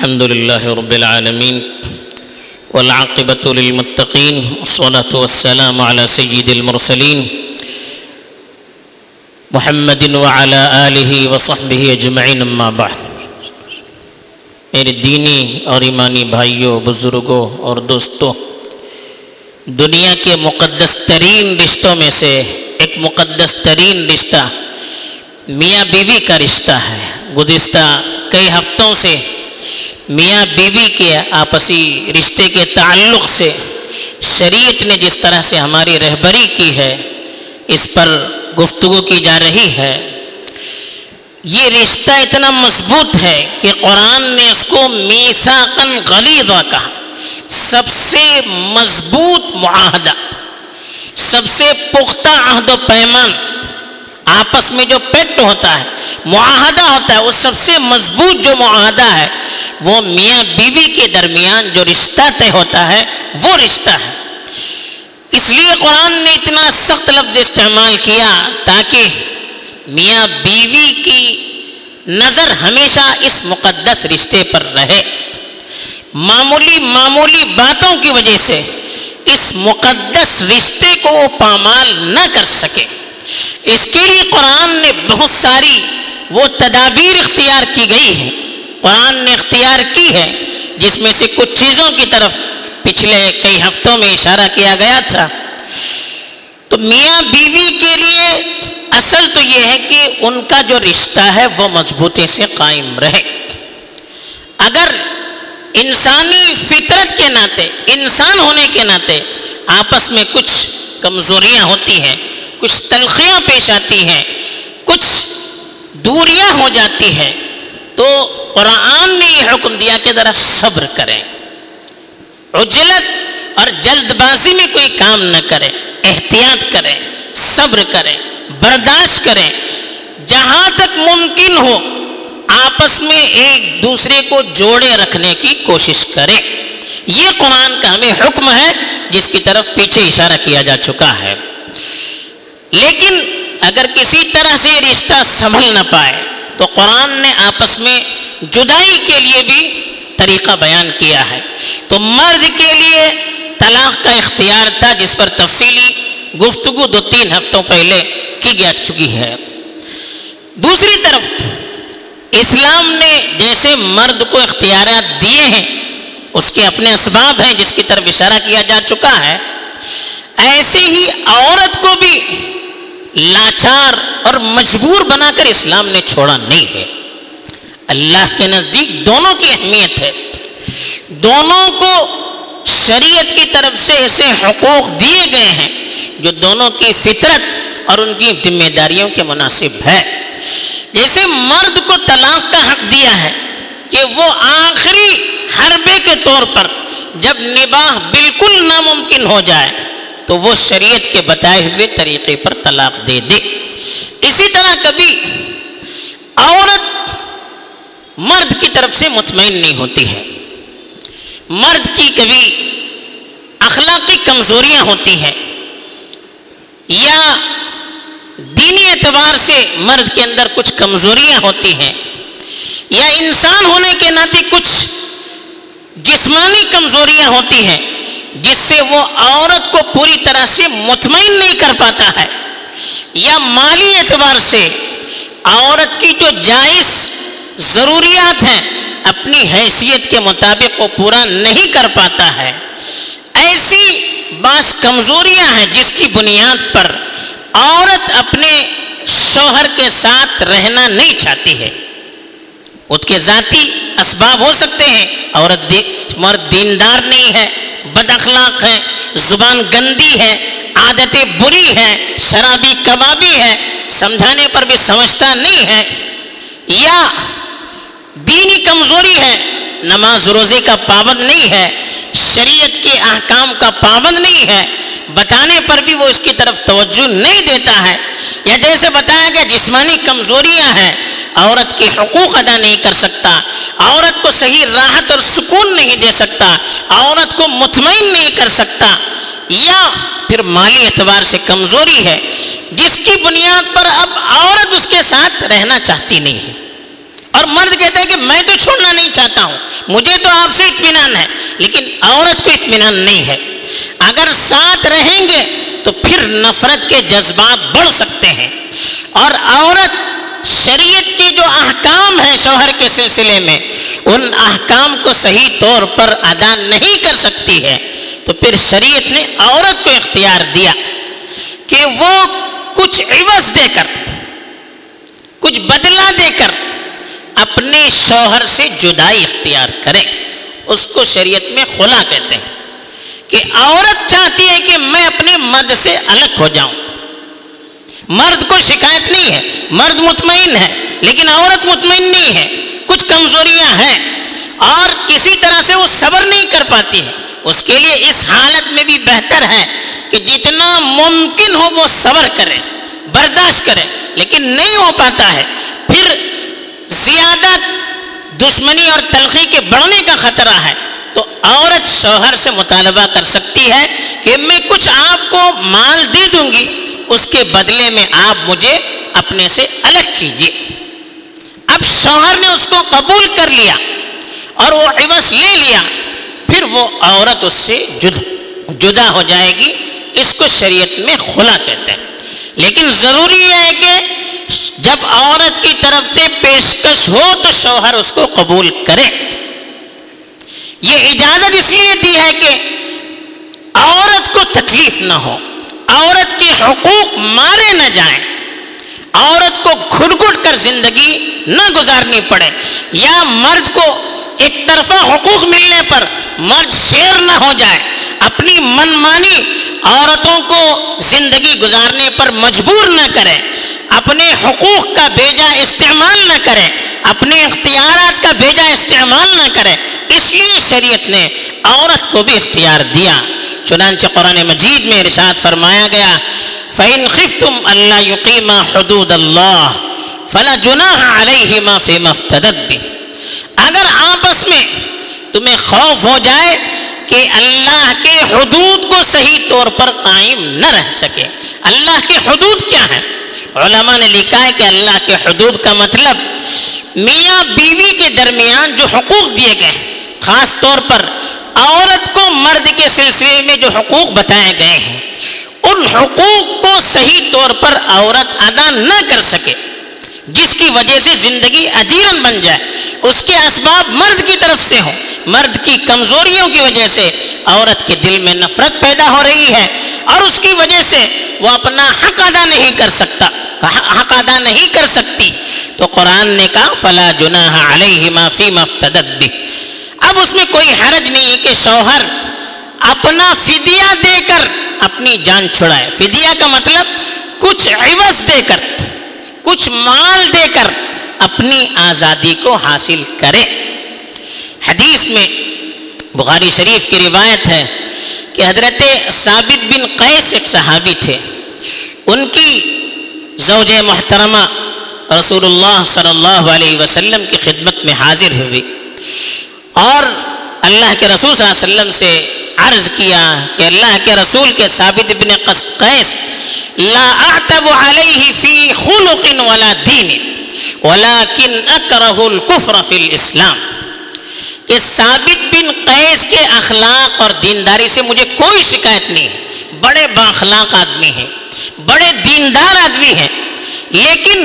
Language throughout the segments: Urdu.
الحمد لله رب العالمين والعاقبة للمتقين والصلاة والسلام على سيد المرسلين محمد وعلى آله وصحبه أجمعين أما بعد میرے دینی اور ایمانی بھائیوں بزرگوں اور دوستوں دنیا کے مقدس ترین رشتوں میں سے ایک مقدس ترین رشتہ میاں بیوی کا رشتہ ہے۔ گزشتہ کئی ہفتوں سے میاں بیوی کے آپسی رشتے کے تعلق سے شریعت نے جس طرح سے ہماری رہبری کی ہے، اس پر گفتگو کی جا رہی ہے۔ یہ رشتہ اتنا مضبوط ہے کہ قرآن نے اس کو میساقن غلیظہ کہا۔ سب سے مضبوط معاہدہ، سب سے پختہ عہد و پیمان، آپس میں جو پیکٹ ہوتا ہے، معاہدہ ہوتا ہے، وہ سب سے مضبوط جو معاہدہ ہے وہ میاں بیوی کے درمیان جو رشتہ طے ہوتا ہے، وہ رشتہ ہے۔ اس لیے قرآن نے اتنا سخت لفظ استعمال کیا تاکہ میاں بیوی کی نظر ہمیشہ اس مقدس رشتے پر رہے۔ معمولی معمولی باتوں کی وجہ سے اس مقدس رشتے کو وہ پامال نہ کر سکے۔ اس کے لیے قرآن نے بہت ساری وہ تدابیر اختیار کی گئی ہے قرآن نے اختیار کی ہے، جس میں سے کچھ چیزوں کی طرف پچھلے کئی ہفتوں میں اشارہ کیا گیا تھا۔ تو میاں بیوی کے لیے اصل تو یہ ہے کہ ان کا جو رشتہ ہے، وہ مضبوطی سے قائم رہے۔ اگر انسانی فطرت کے ناطے، انسان ہونے کے ناطے آپس میں کچھ کمزوریاں ہوتی ہیں، کچھ تلخیاں پیش آتی ہیں، کچھ دوریاں ہو جاتی ہیں، تو قرآن نے یہ حکم دیا کہ ذرا صبر کریں۔ عجلت اور جلد بازی میں کوئی کام نہ کرے احتیاط کریں، صبر کریں، برداشت کریں۔ جہاں تک ممکن ہو، آپس میں ایک دوسرے کو جوڑے رکھنے کی کوشش کریں۔ یہ قرآن کا ہمیں حکم ہے، جس کی طرف پیچھے اشارہ کیا جا چکا ہے۔ لیکن اگر کسی طرح سے رشتہ سنبھل نہ پائے، تو قرآن نے آپس میں جدائی کے لیے بھی طریقہ بیان کیا ہے۔ تو مرد کے لیے طلاق کا اختیار تھا، جس پر تفصیلی گفتگو دو تین ہفتوں پہلے کی جا چکی ہے۔ دوسری طرف، اسلام نے جیسے مرد کو اختیارات دیے ہیں، اس کے اپنے اسباب ہیں جس کی طرف اشارہ کیا جا چکا ہے۔ ایسے ہی عورت کو بھی لاچار اور مجبور بنا کر اسلام نے چھوڑا نہیں ہے۔ اللہ کے نزدیک دونوں کی اہمیت ہے۔ دونوں کو شریعت کی طرف سے ایسے حقوق دیے گئے ہیں جو دونوں کی فطرت اور ان کی ذمہ داریوں کے مناسب ہے۔ جیسے مرد کو طلاق کا حق دیا ہے کہ وہ آخری حربے کے طور پر جب نباہ بالکل ناممکن ہو جائے تو وہ شریعت کے بتائے ہوئے طریقے پر طلاق دے دے۔ اسی طرح کبھی عورت مرد کی طرف سے مطمئن نہیں ہوتی ہے۔ مرد کی کبھی اخلاقی کمزوریاں ہوتی ہیں یا دینی اعتبار سے مرد کے اندر کچھ کمزوریاں ہوتی ہیں یا انسان ہونے کے ناطے کچھ جسمانی کمزوریاں ہوتی ہیں جس سے وہ عورت کو پوری طرح سے مطمئن نہیں کر پاتا ہے۔ یا مالی اعتبار سے عورت کی جو جائز ضروریات ہیں، اپنی حیثیت کے مطابق وہ پورا نہیں کر پاتا ہے۔ ایسی بعض کمزوریاں ہیں جس کی بنیاد پر عورت اپنے شوہر کے ساتھ رہنا نہیں چاہتی ہے۔ اس کے ذاتی اسباب ہو سکتے ہیں، عورت مرد دیندار نہیں ہے، بد اخلاق ہے، زبان گندی ہے، عادتیں بری ہیں، شرابی کبابی ہے، سمجھانے پر بھی سمجھتا نہیں ہے۔ یا ہے، نماز روزے کا پابند نہیں ہے، شریعت کے احکام کا پابند نہیں ہے، بتانے پر بھی وہ اس کی طرف توجہ نہیں دیتا ہے۔ یا جیسے بتایا گیا، جسمانی کمزوریاں ہیں، عورت کے حقوق ادا نہیں کر سکتا، عورت کو صحیح راحت اور سکون نہیں دے سکتا، عورت کو مطمئن نہیں کر سکتا، یا پھر مالی اعتبار سے کمزوری ہے، جس کی بنیاد پر اب عورت اس کے ساتھ رہنا چاہتی نہیں ہے۔ اور مرد کہتا ہے کہ میں تو چھوڑنا نہیں چاہتا ہوں۔ مجھے تو آپ سے اطمینان ہے، لیکن عورت کو اطمینان نہیں ہے۔ اگر ساتھ رہیں گے تو پھر نفرت کے جذبات بڑھ سکتے ہیں۔ اور عورت شریعت کے جو احکام ہیں شوہر کے سلسلے میں، ان احکام کو صحیح طور پر ادا نہیں کر سکتی ہے۔ تو پھر شریعت نے عورت کو اختیار دیا کہ وہ کچھ عوض دے کر، کچھ بدلہ دے کر اپنے شوہر سے جدائی اختیار کرے اس کو شریعت میں خلا کہتے ہیں کہ عورت چاہتی ہے کہ میں اپنے مرد سے الگ ہو جاؤں۔ مرد کو شکایت نہیں ہے، مرد مطمئن ہے، لیکن عورت مطمئن نہیں ہے۔ کچھ کمزوریاں ہیں اور کسی طرح سے وہ صبر نہیں کر پاتی ہے۔ اس کے لیے اس حالت میں بھی بہتر ہے کہ جتنا ممکن ہو وہ صبر کرے، برداشت کرے، لیکن نہیں ہو پاتا ہے۔ پھر زیادہ دشمنی اور تلخی کے بڑھنے کا خطرہ ہے، تو عورت شوہر سے مطالبہ کر سکتی ہے کہ میں کچھ آپ کو مال دے دوں گی، اس کے بدلے میں آپ مجھے اپنے سے الگ کیجیے اب شوہر نے اس کو قبول کر لیا اور وہ عوض لے لیا، پھر وہ عورت اس سے جدا ہو جائے گی، اس کو شریعت میں خلا کہتے ہیں۔ لیکن ضروری ہے کہ جب عورت کی طرف سے پیشکش ہو تو شوہر اس کو قبول کرے۔ یہ اجازت اس لیے دی ہے کہ عورت کو تکلیف نہ ہو، عورت کے حقوق مارے نہ جائیں، عورت کو گھٹ گھٹ کر زندگی نہ گزارنی پڑے، یا مرد کو ایک طرفہ حقوق ملنے پر مرد شیر نہ ہو جائے، اپنی منمانی عورتوں کو زندگی گزارنے پر مجبور نہ کرے، اپنے حقوق کا بیجا استعمال نہ کرے، اپنے اختیارات کا بیجا استعمال نہ کرے، اس لیے شریعت نے عورت کو بھی اختیار دیا۔ چنانچہ قرآن مجید میں ارشاد فرمایا گیا، فَإِنْ خِفْتُمْ أَلَّا يُقِيمَ حُدُودَ اللَّهِ فَلَا جُنَاحَ عَلَيْهِمَا فِي مَفْتَدَدْ اگر آپس میں تمہیں خوف ہو جائے کہ اللہ کے حدود کو صحیح طور پر قائم نہ رہ سکے، اللہ کے حدود کیا ہیں؟ علماء نے لکھا ہے کہ اللہ کے حدود کا مطلب میاں بیوی کے درمیان جو حقوق دیے گئے ہیں خاص طور پر عورت کو مرد کے سلسلے میں جو حقوق بتائے گئے ہیں، ان حقوق کو صحیح طور پر عورت ادا نہ کر سکے۔ جس کی وجہ سے زندگی اجیرن بن جائے، اس کے اسباب مرد کی طرف سے ہوں۔ مرد کی کمزوریوں کی وجہ سے عورت کے دل میں نفرت پیدا ہو رہی ہے اور اس کی وجہ سے وہ اپنا حق ادا نہیں کر سکتا۔ حق ادا نہیں کر سکتی۔ تو قرآن نے کہا، فلا جناح علیہ ما فی مفتدت بھی اب اس میں کوئی حرج نہیں ہے کہ شوہر اپنا فدیہ دے کر اپنی جان چھڑائے۔ فدیہ کا مطلب کچھ عوض دے کر۔ کچھ مال دے کر اپنی آزادی کو حاصل کرے۔ حدیث میں بخاری شریف کی روایت ہے کہ حضرت ثابت بن قیس ایک صحابی تھے۔ ان کی زوج محترمہ رسول اللہ صلی اللہ علیہ وسلم کی خدمت میں حاضر ہوئی۔ اور اللہ کے رسول صلی اللہ علیہ وسلم سے عرض کیا کہ اللہ کے رسول کے ثابت بن قیس لا اعتب علیہ فی خلق ولا دین ولیکن اکرہ الكفر فی الاسلام کہ ثابت بن قیس کے اخلاق اور دینداری سے مجھے کوئی شکایت نہیں ہے۔ بڑے باخلاق آدمی ہیں، بڑے دیندار آدمی ہیں، لیکن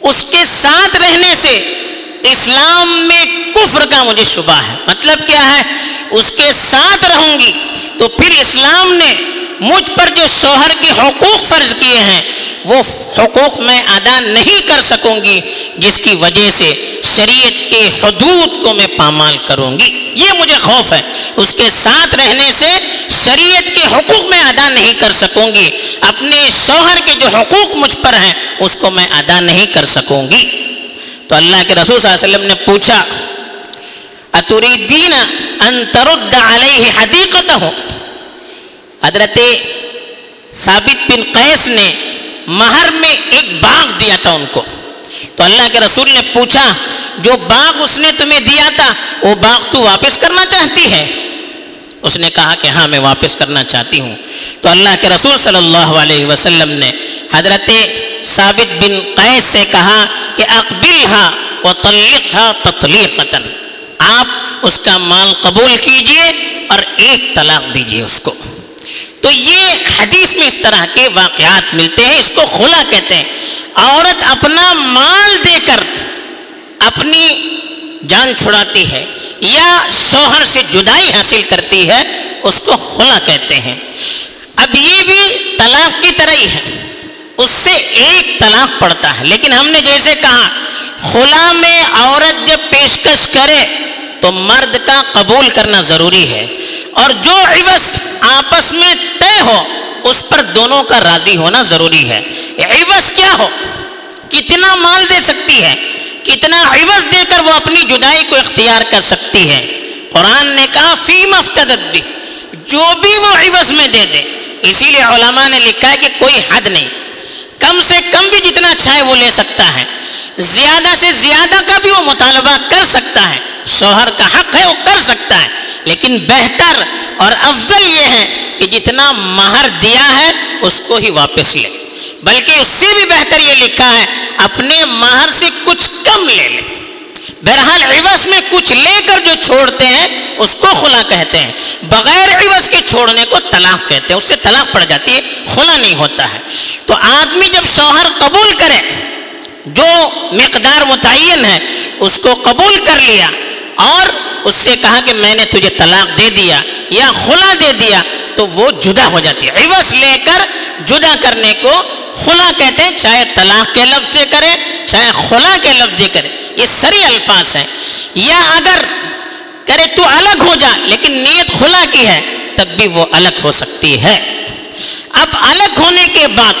اس کے ساتھ رہنے سے اسلام میں کفر کا مجھے شبہ ہے۔ مطلب کیا ہے؟ اس کے ساتھ رہوں گی تو پھر اسلام نے مجھ پر جو شوہر کے حقوق فرض کیے ہیں، وہ حقوق میں ادا نہیں کر سکوں گی، جس کی وجہ سے شریعت کے حدود کو میں پامال کروں گی۔ یہ مجھے خوف ہے۔ اس کے ساتھ رہنے سے شریعت کے حقوق میں ادا نہیں کر سکوں گی۔ اپنے شوہر کے جو حقوق مجھ پر ہیں، اس کو میں ادا نہیں کر سکوں گی۔ تو اللہ کے رسول صلی اللہ علیہ وسلم نے پوچھا، اتریدین ان ترد علیہ حدیقت ہو حضرت ثابت بن قیس نے مہر میں ایک باغ دیا تھا ان کو۔ تو اللہ کے رسول نے پوچھا، جو باغ اس نے تمہیں دیا تھا، وہ باغ تو واپس کرنا چاہتی ہے؟ اس نے کہا کہ ہاں میں واپس کرنا چاہتی ہوں۔ تو اللہ کے رسول صلی اللہ علیہ وسلم نے حضرت ثابت بن قیس سے کہا کہ اقبل ہاں وہ تلق تطلیقتاً، آپ اس کا مال قبول کیجیے اور ایک طلاق دیجیے اس کو۔ تو یہ حدیث میں اس طرح کے واقعات ملتے ہیں، اس کو خلا کہتے ہیں۔ عورت اپنا مال دے کر اپنی جان چھڑاتی ہے یا شوہر سے جدائی حاصل کرتی ہے، اس کو خلا کہتے ہیں۔ اب یہ بھی طلاق کی طرح ہی ہے۔ اس سے ایک طلاق پڑتا ہے۔ لیکن ہم نے جیسے کہا، خلا میں عورت جب پیشکش کرے تو مرد کا قبول کرنا ضروری ہے۔ اور جو عوض آپس میں طے ہو؟ اس پر دونوں کا راضی ہونا ضروری ہے۔ عوض کیا ہو؟ کتنا مال دے سکتی ہے؟ کتنا عوض دے کر وہ اپنی جدائی کو اختیار کر سکتی ہے؟ قرآن نے کہا، فی مفتدت بھی جو بھی وہ عوض میں دے دے۔ اسی لیے علماء نے لکھا ہے کہ کوئی حد نہیں۔ کم سے کم بھی جتنا اچھا چاہے وہ لے سکتا ہے۔ زیادہ سے زیادہ کا بھی وہ مطالبہ کر سکتا ہے۔ شوہر کا حق ہے، وہ کر سکتا ہے۔ لیکن بہتر اور افضل یہ ہے کہ جتنا مہر دیا ہے اس کو ہی واپس لے۔ بلکہ اس سے بھی بہتر یہ لکھا ہے، اپنے مہر سے کچھ کم لے لے۔ بہرحال عوض میں کچھ لے کر جو چھوڑتے ہیں، اس کو خلا کہتے ہیں۔ بغیر عوض کے چھوڑنے کو طلاق کہتے ہیں، اس سے طلاق پڑ جاتی ہے، خلا نہیں ہوتا ہے۔ تو آدمی جب شوہر قبول کرے، جو مقدار متعین ہے، اس کو قبول کر لیا اور اس سے کہا کہ میں نے تجھے طلاق دے دیا یا خلا دے دیا تو وہ جدا ہو جاتی ہے۔ عوض لے کر جدا کرنے کو خلا کہتے ہیں، چاہے طلاق کے لفظ سے کرے، چاہے خلا کے لفظ سے کرے۔ یہ سری الفاظ ہیں۔ یا اگر کرے تو الگ ہو جا لیکن نیت خلا کی ہے، تب بھی وہ الگ ہو سکتی ہے۔ اب الگ ہونے کے بعد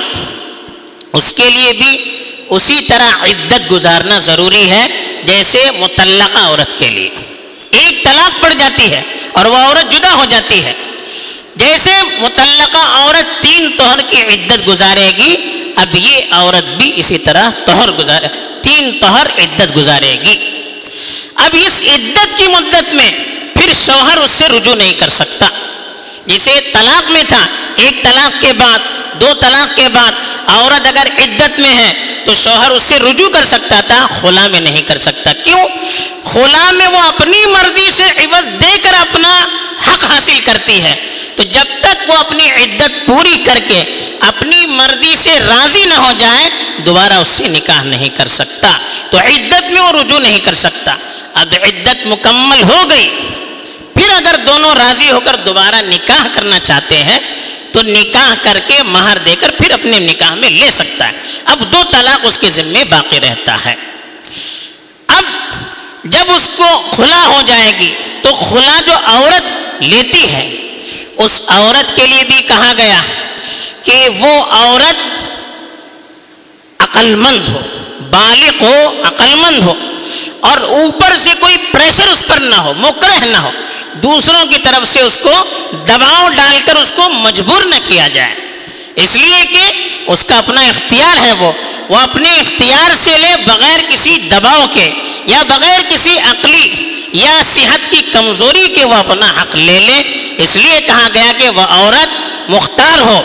اس کے لیے بھی اسی طرح عدت گزارنا ضروری ہے، جیسے متعلقہ عورت کے لیے۔ ایک طلاق پڑ جاتی ہے اور وہ عورت جدا ہو جاتی ہے۔ جیسے متعلقہ عورت تین توہر کی عدت گزارے گی، اب یہ عورت بھی اسی طرح توہر گزارے، تین توہر عدت گزارے گی۔ اب اس عدت کی مدت میں پھر شوہر اس سے رجوع نہیں کر سکتا۔ جسے طلاق میں تھا، ایک طلاق کے بعد، دو طلاق کے بعد عورت اگر عدت میں ہے تو شوہر اس سے رجوع کر سکتا تھا، خلا میں نہیں کر سکتا۔ کیوں؟ خلا میں وہ اپنی مرضی سے عوض دے کر اپنا حق حاصل کرتی ہے۔ تو جب تک وہ اپنی عدت پوری کر کے اپنی مرضی سے راضی نہ ہو جائے، دوبارہ اس سے نکاح نہیں کر سکتا۔ تو عدت میں وہ رجوع نہیں کر سکتا۔ اب عدت مکمل ہو گئی۔ پھر اگر دونوں راضی ہو کر دوبارہ نکاح کرنا چاہتے ہیں، تو نکاح کر کے مہر دے کر پھر اپنے نکاح میں لے سکتا ہے۔ اب دو طلاق اس کے ذمے باقی رہتا ہے۔ اب جب اس کو کھلا ہو جائے گی، تو کھلا جو عورت لیتی ہے۔ اس عورت کے لیے بھی کہا گیا کہ وہ عورت عقل مند ہو، بالغ ہو عقل مند ہو، اور اوپر سے کوئی پریشر اس پر نہ ہو مکرہ نہ ہو۔ دوسروں کی طرف سے اس کو دباؤ ڈال کر اس کو مجبور نہ کیا جائے۔ اس لیے کہ اس کا اپنا اختیار ہے وہ۔ وہ اپنے اختیار سے لے بغیر کسی دباؤ کے یا بغیر کسی عقلی یا صحت کی کمزوری کے وہ اپنا حق لے لے، اس لیے کہا گیا کہ وہ عورت مختار ہو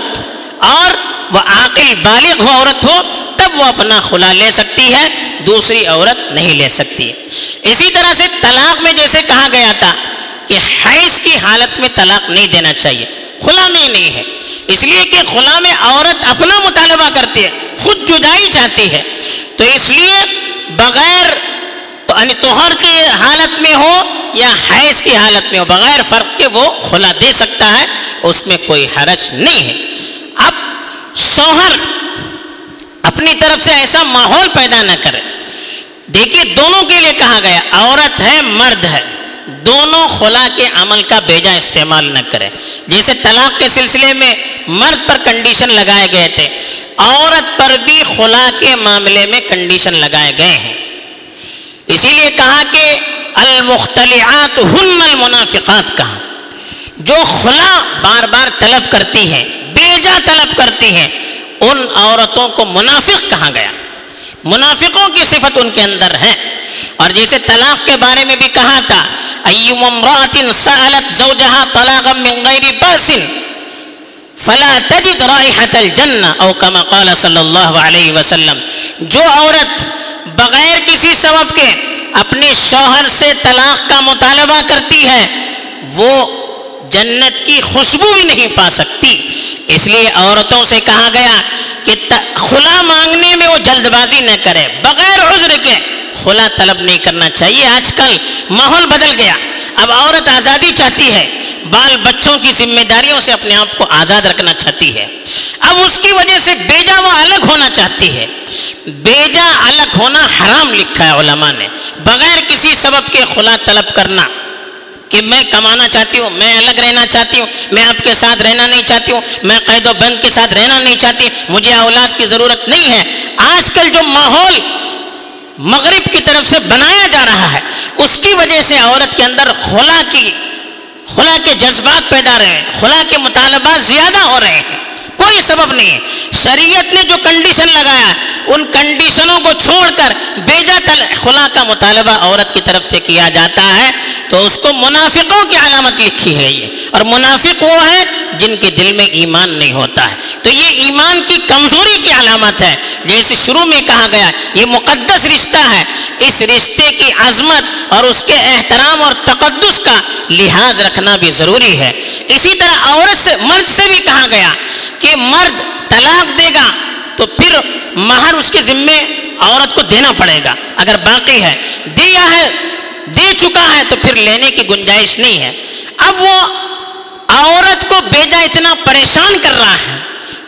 اور وہ عاقل بالغ ہو عورت ہو، تب وہ اپنا خلا لے سکتی ہے، دوسری عورت نہیں لے سکتی۔ اسی طرح سے طلاق میں جیسے کہا گیا تھا کہ حیض کی حالت میں طلاق نہیں دینا چاہیے، خلا میں نہیں ہے۔ اس لیے کہ خلا میں عورت اپنا مطالبہ کرتی ہے، خود جدائی چاہتی ہے۔ تو اس لیے بغیر یعنی توہر کی حالت میں ہو یا حیض کی حالت میں ہو، بغیر فرق کے وہ خلا دے سکتا ہے، اس میں کوئی حرج نہیں ہے۔ اب شوہر اپنی طرف سے ایسا ماحول پیدا نہ کرے۔ دیکھیے دونوں کے لیے کہا گیا، عورت ہے، مرد ہے۔ دونوں خلا کے عمل کا بیجا استعمال نہ کرے۔ جیسے طلاق کے سلسلے میں مرد پر کنڈیشن لگائے گئے تھے، عورت پر بھی خلا کے معاملے میں کنڈیشن لگائے گئے ہیں۔ اسی لیے کہا کہ المختلعات ہن المنافقات کہا۔ جو خلا بار بار طلب کرتی ہیں، بیجا طلب کرتی ہیں، ان عورتوں کو منافق کہا گیا۔ منافقوں کی صفت ان کے اندر ہے۔ اور جیسے طلاق کے بارے میں بھی کہا تھا، ایوم امرات سألت زوجها طلاقا من غیر باس فلا تجد رائحة الجنہ او کما قال صلی اللہ علیہ وسلم، جو عورت بغیر کسی سبب کے اپنے شوہر سے طلاق کا مطالبہ کرتی ہے، وہ جنت کی خوشبو بھی نہیں پا سکتی۔ اس لیے عورتوں سے کہا گیا کہ خلا مانگنے میں وہ جلد بازی نہ کرے، بغیر عذر کے خلا طلب نہیں کرنا چاہیے۔ آج کل ماحول بدل گیا۔ اب عورت آزادی چاہتی ہے، بال بچوں کی ذمہ داریوں سے اپنے آپ کو آزاد رکھنا چاہتی ہے۔ اب اس کی وجہ سے بیجا وہ الگ ہونا چاہتی ہے۔ بیجا الگ ہونا حرام لکھا ہے علماء نے۔ بغیر کسی سبب کے خلا طلب کرنا کہ میں کمانا چاہتی ہوں، میں الگ رہنا چاہتی ہوں، میں آپ کے ساتھ رہنا نہیں چاہتی ہوں، میں قید و بند کے ساتھ رہنا نہیں چاہتی مجھے اولاد کی ضرورت نہیں ہے۔ آج کل جو ماحول مغرب کی طرف سے بنایا جا رہا ہے، اس کی وجہ سے عورت کے اندر خلا کی، خلا کے جذبات پیدا رہے ہیں، خلا کے مطالبات زیادہ ہو رہے ہیں۔ کوئی سبب نہیں ہے۔ شریعت نے جو کنڈیشن لگایا، ان کنڈیشنوں کو چھوڑ کر بیجا تل خلا کا مطالبہ عورت کی طرف سے کیا جاتا ہے، تو اس کو منافقوں کی علامت لکھی ہے یہ۔ اور منافق وہ ہے جن کے دل میں ایمان نہیں ہوتا ہے۔ تو یہ ایمان کی کمزوری کی علامت ہے۔ جیسے شروع میں کہا گیا، یہ مقدس رشتہ ہے۔ اس رشتے کی عظمت اور اس کے احترام اور تقدس کا لحاظ رکھنا بھی ضروری ہے۔ اسی طرح عورت سے مرد سے بھی کہا گیا کہ مرد طلاق دے گا تو پھر مہر اس کے ذمے عورت کو دینا پڑے گا۔ اگر باقی ہے، دیا ہے، دے چکا ہے تو پھر لینے کی گنجائش نہیں ہے۔ اب وہ عورت کو بیجا اتنا پریشان کر رہا ہے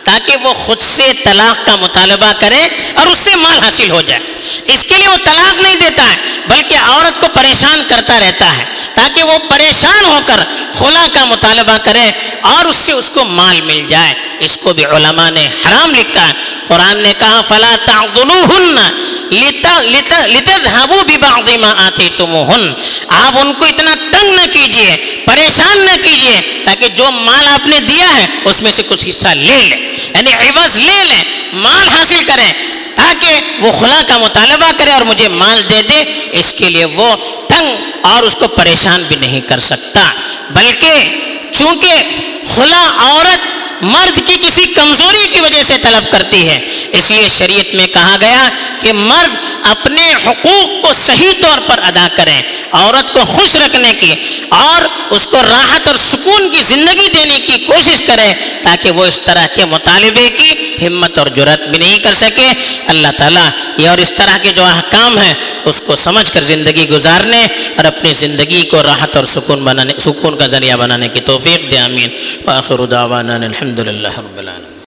تاکہ وہ خود سے طلاق کا مطالبہ کرے اور اس سے مال حاصل ہو جائے۔ اس کے لیے وہ طلاق نہیں دیتا ہے، بلکہ عورت کو پریشان کرتا رہتا ہے۔ تاکہ وہ پریشان ہو کر خلا کا مطالبہ کرے اور اس سے اس کو مال مل جائے۔ اس کو بھی علماء نے حرام لکھا ہے۔ قرآن نے کہا، فلا تعضلوہن لتذهبوا ببعض ما آتیتموہن آپ ان کو اتنا تنگ نہ کیجیے، پریشان نہ کیجیے تاکہ جو مال آپ نے دیا ہے، اس میں سے کچھ حصہ لے لیں یعنی عوض لے لیں مال حاصل کریں تاکہ وہ خلا کا مطالبہ کرے اور مجھے مال دے دے، اس کے لیے وہ تنگ اور اس کو پریشان بھی نہیں کر سکتا۔ بلکہ چونکہ خلا عورت مرد کی کسی کمزوری کی وجہ سے طلب کرتی ہے، اس لیے شریعت میں کہا گیا کہ مرد اپنے حقوق کو صحیح طور پر ادا کریں، عورت کو خوش رکھنے کی اور اس کو راحت اور سکون کی زندگی دینے کی کوشش کرے تاکہ وہ اس طرح کے مطالبے کی ہمت اور جرت بھی نہیں کر سکے۔ اللہ تعالیٰ یہ اور اس طرح کے جو احکام ہیں، اس کو سمجھ کر زندگی گزارنے اور اپنی زندگی کو راحت اور سکون بنانے، سکون کا ذریعہ بنانے کی توفیق دے امین دعوانا الحمد للہ رب العالمین۔